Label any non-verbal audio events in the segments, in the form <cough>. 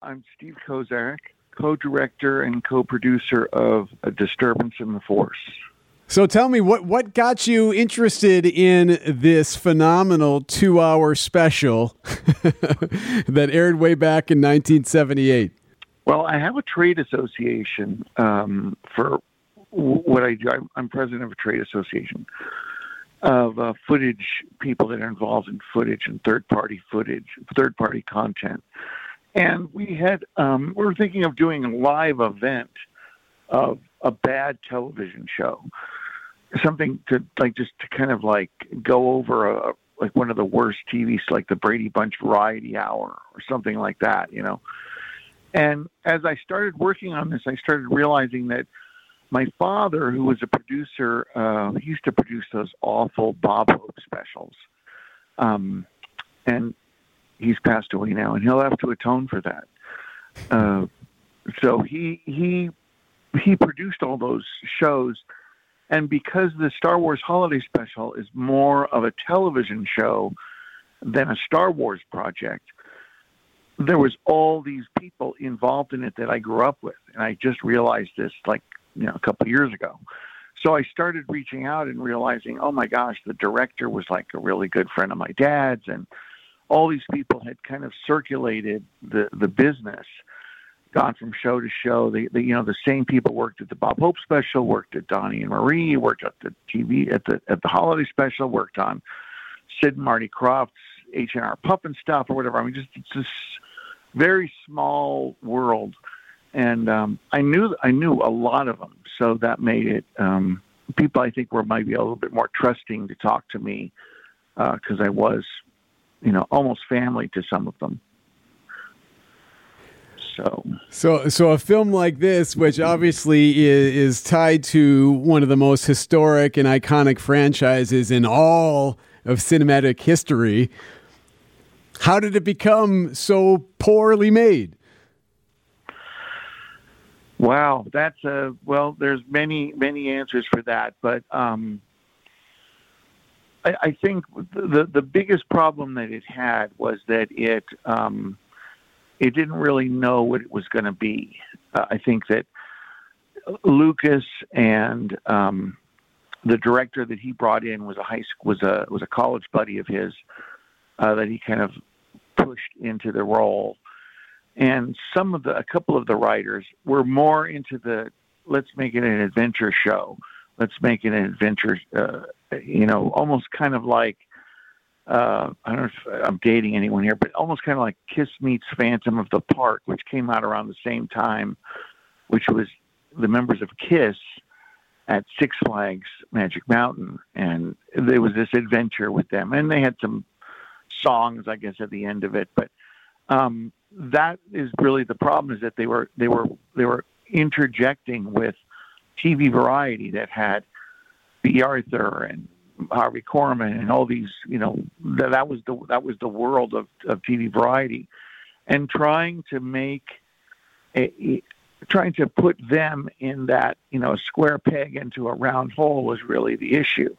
I'm Steve Kozak, co-director and co-producer of A Disturbance in the Force. So tell me what what got you interested in this phenomenal 2-hour special <laughs> that aired way back in 1978. Well, I have a trade association um, for what I do. I'm president of a trade association of uh, footage people that are involved in footage and third party footage, third party content. And we had um, we were thinking of doing a live event of a bad television show, something to like just to kind of like go over a like one of the worst TVs, like the Brady Bunch Variety Hour or something like that, you know. And as I started working on this, I started realizing that my father, who was a producer, uh, he used to produce those awful Bob Hope specials. Um, and he's passed away now, and he'll have to atone for that. Uh, so he he he produced all those shows, and because the Star Wars Holiday Special is more of a television show than a Star Wars project, there was all these people involved in it that I grew up with, and I just realized this like you know a couple of years ago. So I started reaching out and realizing, oh my gosh, the director was like a really good friend of my dad's, and all these people had kind of circulated the the business, gone from show to show. The, the you know the same people worked at the Bob Hope special, worked at Donnie and Marie, worked at the TV at the at the holiday special, worked on Sid and Marty Krofft's H and R Pufnstuf or whatever. I mean, just it's this very small world, and um, I knew I knew a lot of them, so that made it. Um, people I think were maybe a little bit more trusting to talk to me because uh, I was, you know, almost family to some of them. So, so, so a film like this, which obviously is, is tied to one of the most historic and iconic franchises in all of cinematic history, how did it become so poorly made? Wow, that's a well. There's many many answers for that, but um, I, I, think the the biggest problem that it had was that it um, it didn't really know what it was going to be. Uh, I think that Lucas and um, the director that he brought in was a high was a was a college buddy of his uh, that he kind of pushed into the role. And some of the, a couple of the writers were more into the let's make it an adventure show. Let's make it an adventure, uh, you know, almost kind of like, uh, I don't know if I'm dating anyone here, but almost kind of like Kiss Meets Phantom of the Park, which came out around the same time, which was the members of Kiss at Six Flags Magic Mountain. And there was this adventure with them. And they had some songs, I guess, at the end of it. But um, that is really the problem: is that they were they were they were interjecting with TV variety that had Bea Arthur and Harvey Korman and all these, you know, that, that was the that was the world of, of TV variety, and trying to make a, a trying to put them in that you know square peg into a round hole was really the issue.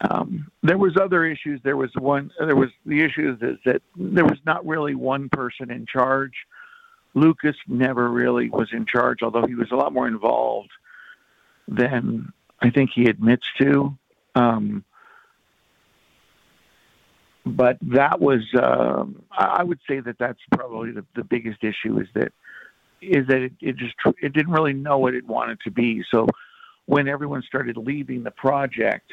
Um, there was other issues. There was one. There was the issues is that there was not really one person in charge. Lucas never really was in charge, although he was a lot more involved than I think he admits to. Um, but that was, uh, I would say that that's probably the, the biggest issue is that is that it, it just it didn't really know what it wanted to be. So when everyone started leaving the project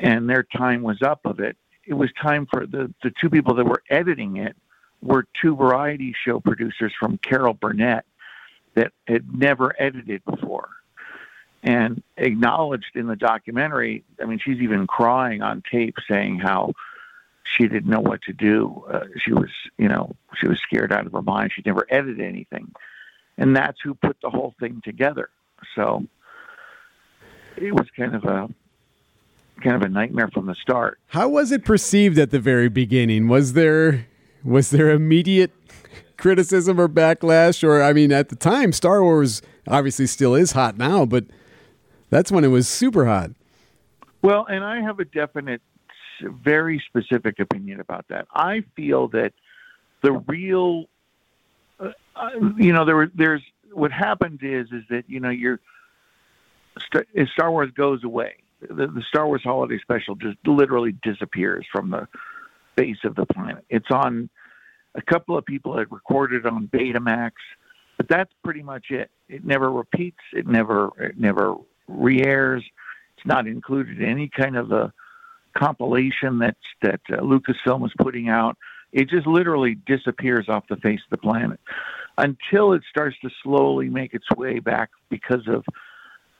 and their time was up of it. It was time for the, the two people that were editing it were two variety show producers from Carol Burnett that had never edited before and acknowledged in the documentary. I mean, she's even crying on tape saying how she didn't know what to do. Uh, she was, you know, she was scared out of her mind. She never edited anything. And that's who put the whole thing together. So it was kind of a kind of a nightmare from the start. How was it perceived at the very beginning? Was there was there immediate criticism or backlash or I mean at the time Star Wars obviously still is hot now, but that's when it was super hot. Well, and I have a definite very specific opinion about that. I feel that the real uh, you know, there there's what happens is is that you know you're as Star Wars goes away, the, the Star Wars Holiday Special just literally disappears from the face of the planet. It's on a couple of people had recorded on Betamax, but that's pretty much it. It never repeats. It never it never re-airs. It's not included in any kind of a compilation that that uh, Lucasfilm is putting out. It just literally disappears off the face of the planet until it starts to slowly make its way back because of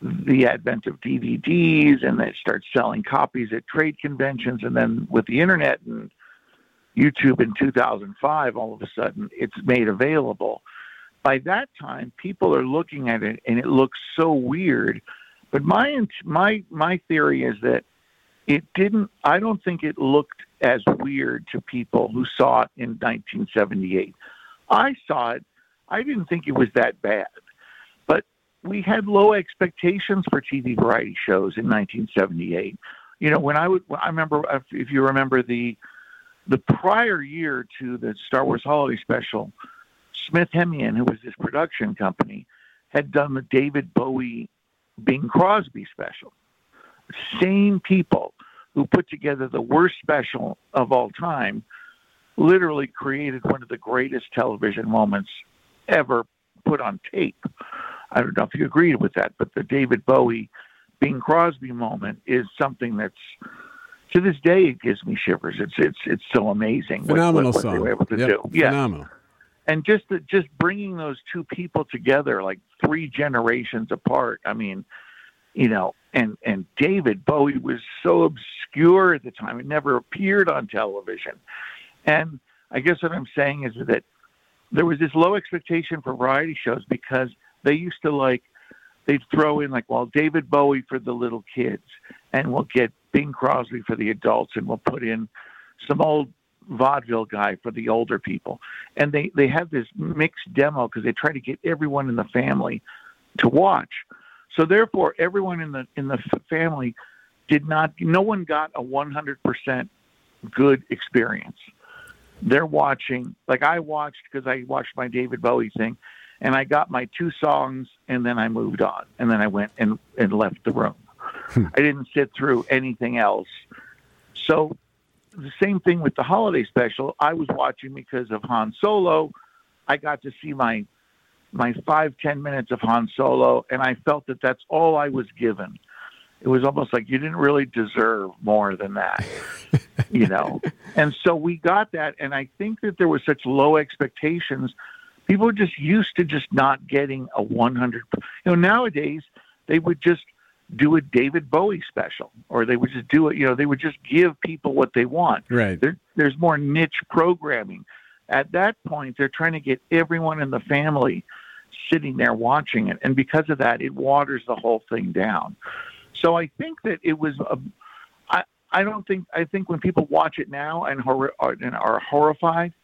the advent of DVDs and they start selling copies at trade conventions and then with the internet and YouTube in 2005 all of a sudden it's made available by that time people are looking at it and it looks so weird but my my my theory is that it didn't I don't think it looked as weird to people who saw it in 1978 I saw it I didn't think it was that bad but we had low expectations for TV variety shows in 1978. You know, when I would, I remember if you remember the the prior year to the Star Wars Holiday Special, Smith Hemion, who was this production company, had done the David Bowie Bing Crosby special. Same people who put together the worst special of all time literally created one of the greatest television moments ever put on tape. I don't know if you agreed with that, but the David Bowie Bing Crosby moment is something that's to this day it gives me shivers. It's it's it's so amazing. Phenomenal what, what, song. they were able to yep. do. Yeah. Phenomenal. And just the, just bringing those two people together, like three generations apart. I mean, you know, and and David Bowie was so obscure at the time; it never appeared on television. And I guess what I'm saying is that there was this low expectation for variety shows because they used to like they'd throw in like well David Bowie for the little kids and we'll get Bing Crosby for the adults and we'll put in some old vaudeville guy for the older people and they they have this mixed demo because they try to get everyone in the family to watch so therefore everyone in the in the family did not no one got a 100% good experience they're watching like I watched because I watched my David Bowie thing and I got my two songs and then I moved on and then I went and, and left the room. Hmm. I didn't sit through anything else. So the same thing with the holiday special. I was watching because of Han Solo. I got to see my my five ten minutes of Han Solo, and I felt that that's all I was given. It was almost like you didn't really deserve more than that, <laughs> you know. And so we got that, and I think that there was such low expectations people are just used to just not getting a 100 you know nowadays they would just do a david bowie special or they would just do it you know they would just give people what they want. Right. There, there's more niche programming. At that point they're trying to get everyone in the family sitting there watching it and because of that it waters the whole thing down. So i think that it was a, I, I don't think I think when people watch it now and, hor- and are horrified,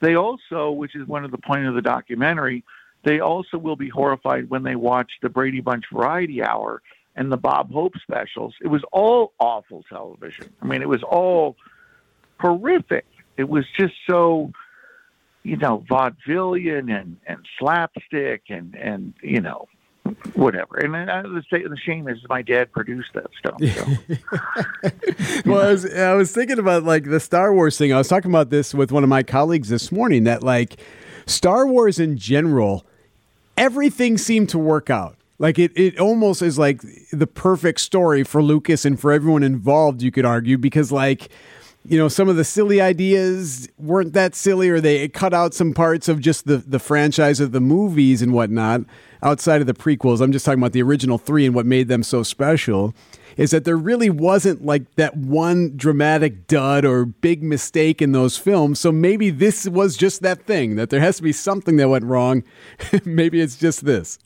they also, which is one of the point of the documentary, they also will be horrified when they watch the Brady Bunch Variety Hour and the Bob Hope specials. It was all awful television. I mean, it was all horrific. It was just so, you know, vaudevillian and, and slapstick and, and, you know, whatever. And then uh, the, the shame is my dad produced that stuff. So. <laughs> well, I was, I was thinking about like the Star Wars thing. I was talking about this with one of my colleagues this morning that like Star Wars in general, everything seemed to work out. Like it, it almost is like the perfect story for Lucas and for everyone involved, you could argue, because like you know some of the silly ideas weren't that silly or they cut out some parts of just the the franchise of the movies and whatnot outside of the prequels. I'm just talking about the original three and what made them so special is that there really wasn't like that one dramatic dud or big mistake in those films. So maybe this was just that thing that there has to be something that went wrong. <laughs> Maybe it's just this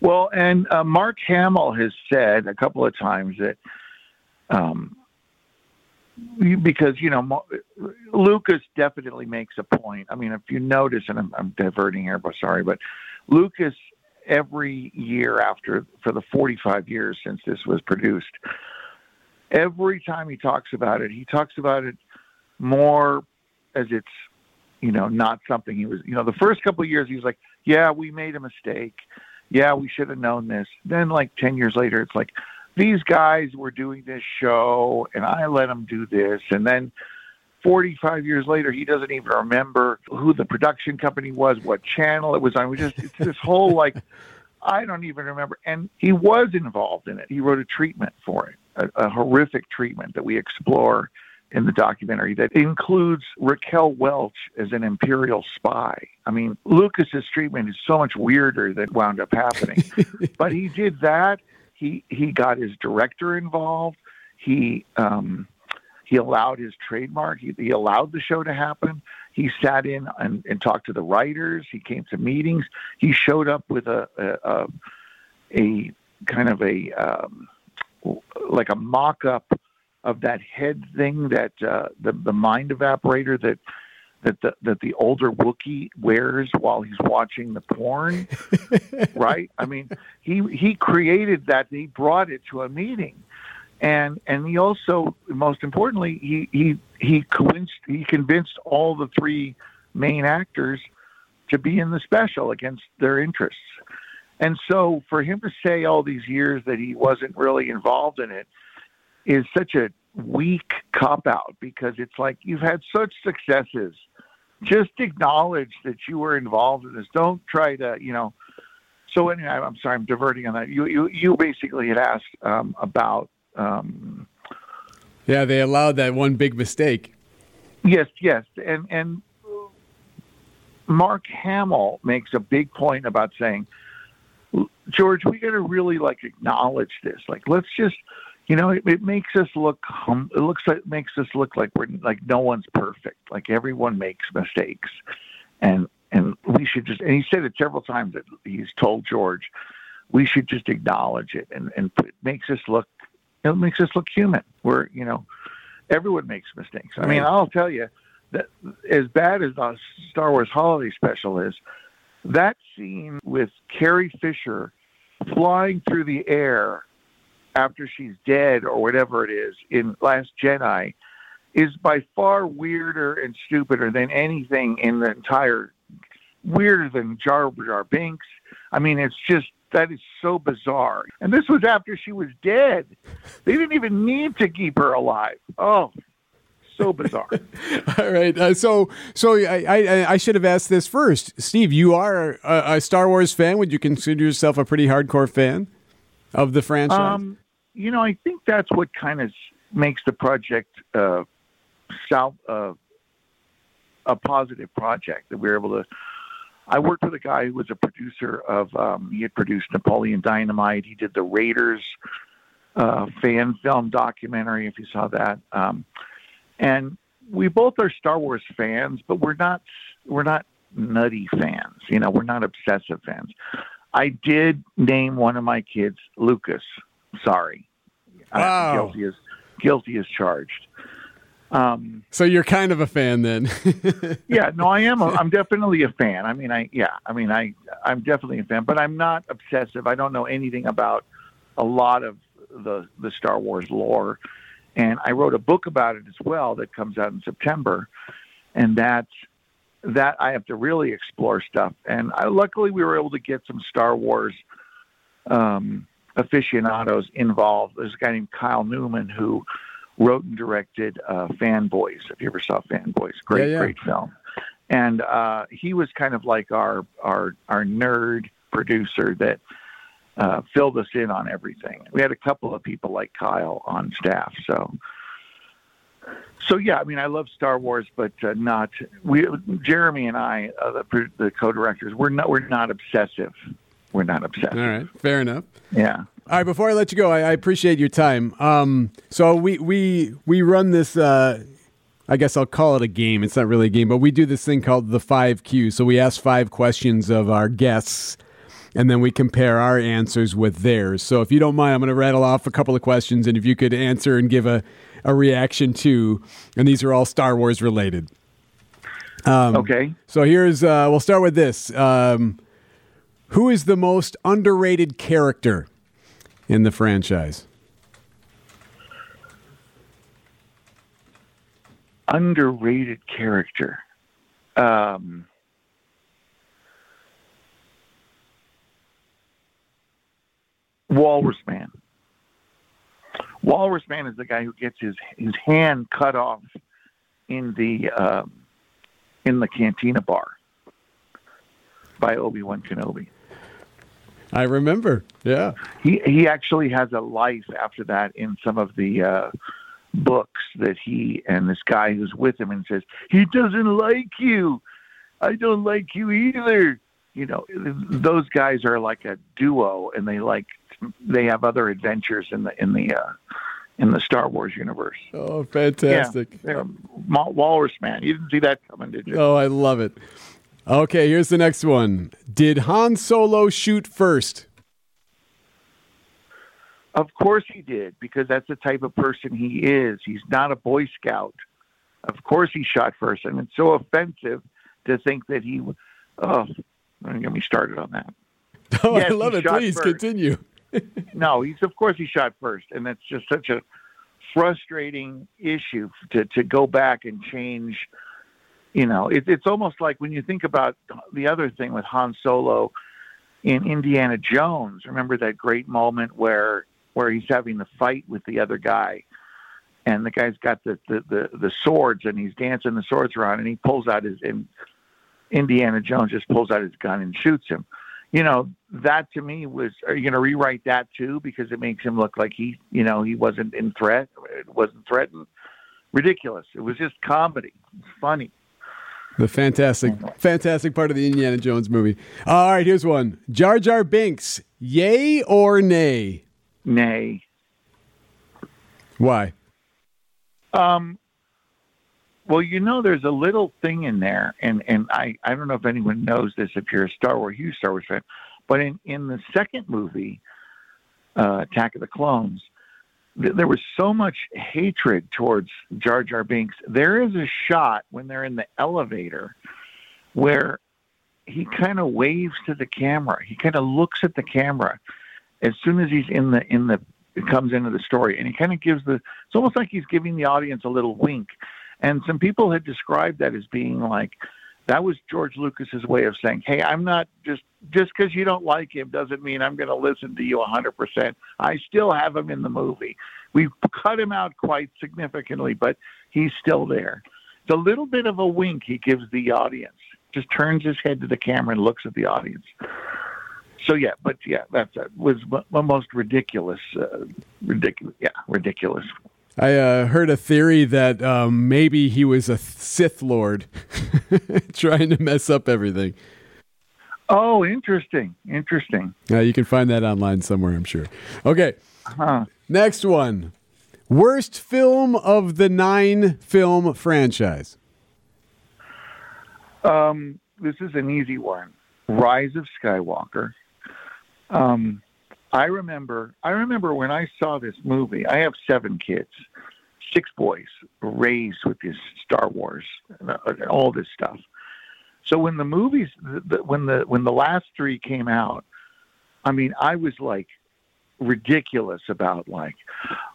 well and uh, mark hamill has said a couple of times that um, because you know Lucas definitely makes a point. I mean, if you notice, and I'm, I'm diverting here, but sorry, but Lucas every year after for the 45 years since this was produced, every time he talks about it, he talks about it more as it's you know, not something he was, you know, the first couple of years he was like, yeah, we made a mistake. Yeah, we should have known this. Then, like 10 years later, it's like, these guys were doing this show and I let them do this. And then 45 years later, he doesn't even remember who the production company was, what channel it was on. We just, it's this whole like, <laughs> I don't even remember. And he was involved in it. He wrote a treatment for it, a, a horrific treatment that we explore in the documentary that includes Raquel Welch as an imperial spy. I mean, Lucas's treatment is so much weirder than wound up happening. <laughs> but he did that. He he got his director involved. He um, he allowed his trademark. He, he allowed the show to happen. He sat in and, and talked to the writers. He came to meetings. He showed up with a a, a, a kind of a um, like a mock-up of that head thing that uh, the the mind evaporator that that the that the older Wookiee wears while he's watching the porn, <laughs> right? I mean, he he created that. He brought it to a meeting, and and he also, most importantly, he he he convinced he convinced all the three main actors to be in the special against their interests. And so, for him to say all these years that he wasn't really involved in it is such a weak cop out because it's like you've had such successes. Just acknowledge that you were involved in this. Don't try to, you know. So anyway, I'm sorry, I'm diverting on that. You you you basically had asked um, about. Um, yeah, they allowed that one big mistake. Yes, yes, and and Mark Hamill makes a big point about saying, George, we got to really like acknowledge this. Like, let's just you know, it, it makes us look. Hum, it looks like it makes us look like we're like no one's perfect. Like everyone makes mistakes, and and we should just. And he said it several times that he's told George, we should just acknowledge it, and and it makes us look. It makes us look human. We're you know, everyone makes mistakes. I mean, I'll tell you that as bad as the Star Wars Holiday Special is, that scene with Carrie Fisher flying through the air after she's dead or whatever it is in Last Jedi is by far weirder and stupider than anything in the entire weirder than Jar Jar Binks. I mean, it's just that is so bizarre. And this was after she was dead. They didn't even need to keep her alive. Oh, so bizarre. <laughs> All right. Uh, so, so I, I, I, should have asked this first, Steve. You are a, a, Star Wars fan. Would you consider yourself a pretty hardcore fan of the franchise? Um, you know, I think that's what kind of makes the project uh, south uh, a positive project that we are able to. I worked with a guy who was a producer of. Um, he had produced Napoleon Dynamite. He did the Raiders uh, fan film documentary. If you saw that, um, and we both are Star Wars fans, but we're not. We're not nutty fans. You know, we're not obsessive fans. I did name one of my kids Lucas sorry. Wow. I'm guilty as guilty as charged. Um, so you're kind of a fan then. <laughs> yeah, no, I am. I'm definitely a fan. I mean, I yeah, I mean, I I'm definitely a fan, but I'm not obsessive. I don't know anything about a lot of the the Star Wars lore, and I wrote a book about it as well that comes out in September, and that that I have to really explore stuff. And I, luckily, we were able to get some Star Wars um, aficionados involved. There's a guy named Kyle Newman who wrote and directed uh, Fanboys. If you ever saw Fanboys, great, yeah, yeah. great film. And uh, he was kind of like our our our nerd producer that uh, filled us in on everything. We had a couple of people like Kyle on staff, so. So yeah, I mean, I love Star Wars, but uh, not we. Jeremy and I, uh, the, the co-directors, we're not we're not obsessive we're not obsessed. All right, fair enough. Yeah. All right, before I let you go, I, I appreciate your time. Um, so we we we run this. Uh, I guess I'll call it a game. It's not really a game, but we do this thing called the five Q. So we ask five questions of our guests, and then we compare our answers with theirs. So if you don't mind, I'm going to rattle off a couple of questions, and if you could answer and give a a reaction to, and these are all Star Wars related. Um, okay. So here's uh, we'll start with this. Um, who is the most underrated character in the franchise? Underrated character. um, Walrus Man. Walrus Man is the guy who gets his his hand cut off in the um, in the Cantina bar by Obi Wan Kenobi. I remember. Yeah. He he actually has a life after that in some of the uh, books that he and this guy who's with him and says he doesn't like you. I don't like you either. You know, those guys are like a duo, and they like they have other adventures in the in the uh, in the Star Wars universe. Oh, fantastic! Yeah, Walrus Man. You didn't see that coming, did you? Oh, I love it. Okay, here's the next one. Did Han Solo shoot first? Of course he did, because that's the type of person he is. He's not a Boy Scout. Of course he shot first, and it's so offensive to think that he. Oh, don't get me started on that. <laughs> Oh, yes, I love it. Please first. continue. <laughs> no, he's of course he shot first, and that's just such a frustrating issue to to go back and change. You know, it, it's almost like when you think about the other thing with Han Solo in Indiana Jones. Remember that great moment where where he's having the fight with the other guy, and the guy's got the the the, the swords, and he's dancing the swords around, and he pulls out his and Indiana Jones just pulls out his gun and shoots him you know, that to me was, are you going to rewrite that too? Because it makes him look like he, you know, he wasn't in threat, wasn't threatened. Ridiculous. It was just comedy. Funny. The fantastic, fantastic part of the Indiana Jones movie. All right, here's one: Jar Jar Binks, yay or nay? Nay. Why? Um, well, you know, there's a little thing in there, and and I I don't know if anyone knows this if you're a Star Wars huge Star Wars fan, but in in the second movie, uh, Attack of the Clones, there was so much hatred towards Jar Jar Binks. There is a shot when they're in the elevator where he kind of waves to the camera. He kind of looks at the camera as soon as he's in the in the comes into the story, and he kind of gives the. It's almost like he's giving the audience a little wink and some people had described that as being like, that was George Lucas's way of saying, "Hey, I'm not just just because you don't like him doesn't mean I'm going to listen to you 100%. I still have him in the movie. We've cut him out quite significantly, but he's still there. A little bit of a wink he gives the audience. Just turns his head to the camera and looks at the audience. So yeah, but yeah, that's uh, was the most ridiculous, uh, ridiculous, yeah, ridiculous I uh, heard a theory that um, maybe he was a Sith Lord <laughs> trying to mess up everything. Oh, interesting. Interesting. Yeah, you can find that online somewhere, I'm sure. Okay. Huh. Next one Worst film of the nine film franchise? Um, this is an easy one Rise of Skywalker. Um, I remember I remember when I saw this movie. I have seven kids, six boys raised with this Star Wars, uh, all this stuff. So when the movies, when the when the last three came out, I mean, I was like ridiculous about like,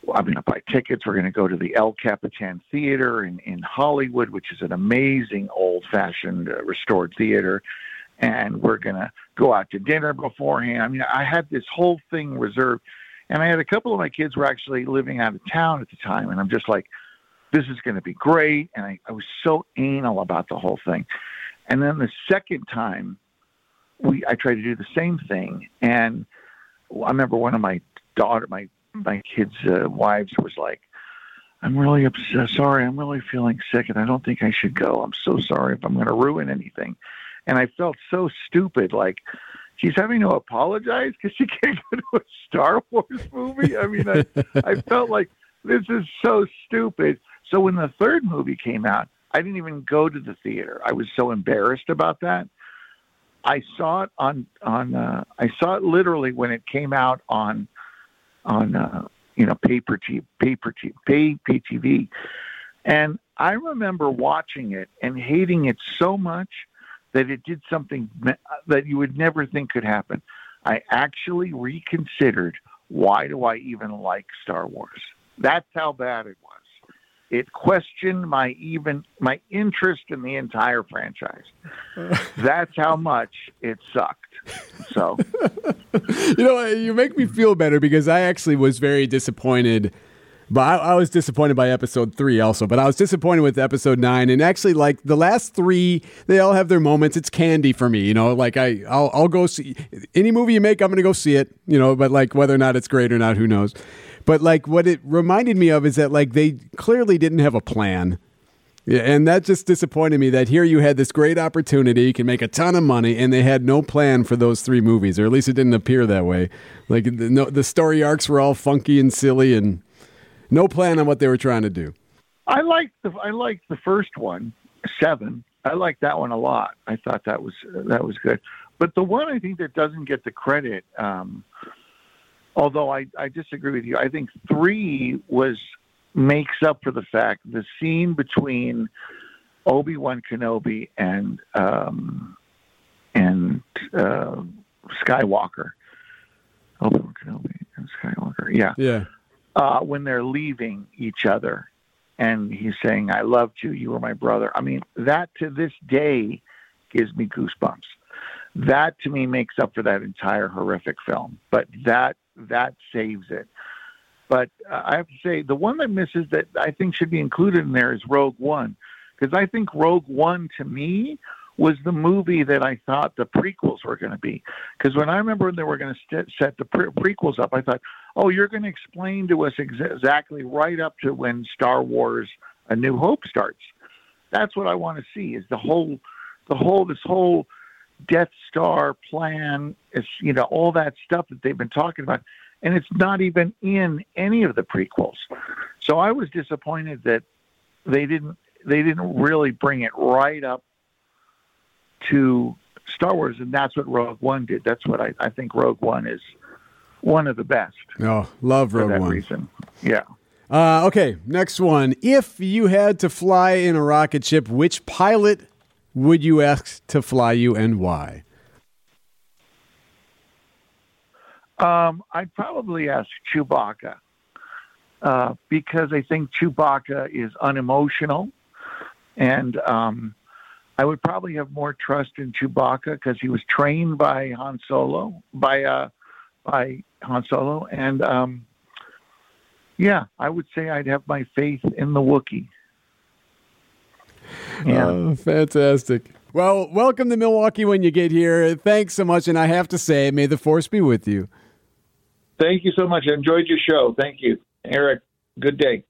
well, I'm going to buy tickets. We're going to go to the El Capitan Theater in in Hollywood, which is an amazing old fashioned uh, restored theater and we're going to go out to dinner beforehand. I mean, I had this whole thing reserved. And I had a couple of my kids were actually living out of town at the time. And I'm just like, this is going to be great. And I, I was so anal about the whole thing. And then the second time, we I tried to do the same thing. And I remember one of my daughter, my my kids' uh, wives was like, I'm really upset. Sorry, I'm really feeling sick, and I don't think I should go. I'm so sorry if I'm going to ruin anything and I felt so stupid. Like she's having to apologize because she <laughs> can't go to a Star Wars movie. I mean, I, I <laughs> felt like this is so stupid. So when the third movie came out, I didn't even go to the theater. I was so embarrassed about that. I saw it on on uh, I saw it literally when it came out on on uh, you know paper t paper t pay pay TV, and I remember watching it and hating it so much that it did something that you would never think could happen. I actually reconsidered why do I even like Star Wars? That's how bad it was. it questioned my even my interest in the entire franchise. <laughs> That's how much it sucked. So, <laughs> you know, you make me feel better because I actually was very disappointed. But I, I, was disappointed by episode three also. But I was disappointed with episode nine, and actually, like the last three, they all have their moments. It's candy for me, you know. Like I, I'll, I'll go see any movie you make. I'm going to go see it, you know. But like whether or not it's great or not, who knows? But like what it reminded me of is that like they clearly didn't have a plan. Yeah, and that just disappointed me that here you had this great opportunity, you can make a ton of money, and they had no plan for those three movies, or at least it didn't appear that way. Like the, no, the story arcs were all funky and silly, and no plan on what they were trying to do. I liked the I liked the first one, Seven. I liked that one a lot. I thought that was that was good. But the one I think that doesn't get the credit um, although I, I disagree with you. I think three was makes up for the fact the scene between Obi Wan Kenobi and um, and uh, Skywalker. Obi Wan Kenobi and Skywalker. Yeah. Yeah. Uh, when they're leaving each other, and he's saying, "I loved you. You were my brother." I mean, that to this day gives me goosebumps. That to me makes up for that entire horrific film. But that that saves it. But uh, I have to say, the one that misses that I think should be included in there is Rogue One, because I think Rogue One to me was the movie that I thought the prequels were going to be. Because when I remember when they were going to st- set the pre- prequels up, I thought, oh, you're going to explain to us ex- exactly right up to when Star Wars: A New Hope starts. That's what I want to see. Is the whole, the whole, this whole Death Star plan, is you know all that stuff that they've been talking about, and it's not even in any of the prequels. So I was disappointed that they didn't they didn't really bring it right up to Star Wars, and that's what Rogue One did. That's what I, I think Rogue One is one of the best. Oh, love Rogue for that One. Reason. Yeah. Uh, okay, next one. If you had to fly in a rocket ship, which pilot would you ask to fly you and why? Um, I'd probably ask Chewbacca uh, because I think Chewbacca is unemotional, and um, I would probably have more trust in Chewbacca because he was trained by Han Solo, by uh, by Han Solo, and um, yeah, I would say I'd have my faith in the Wookiee. Yeah. Oh, fantastic. Well, welcome to Milwaukee when you get here. Thanks so much. And I have to say, may the force be with you. Thank you so much. I enjoyed your show. Thank you. Eric, good day.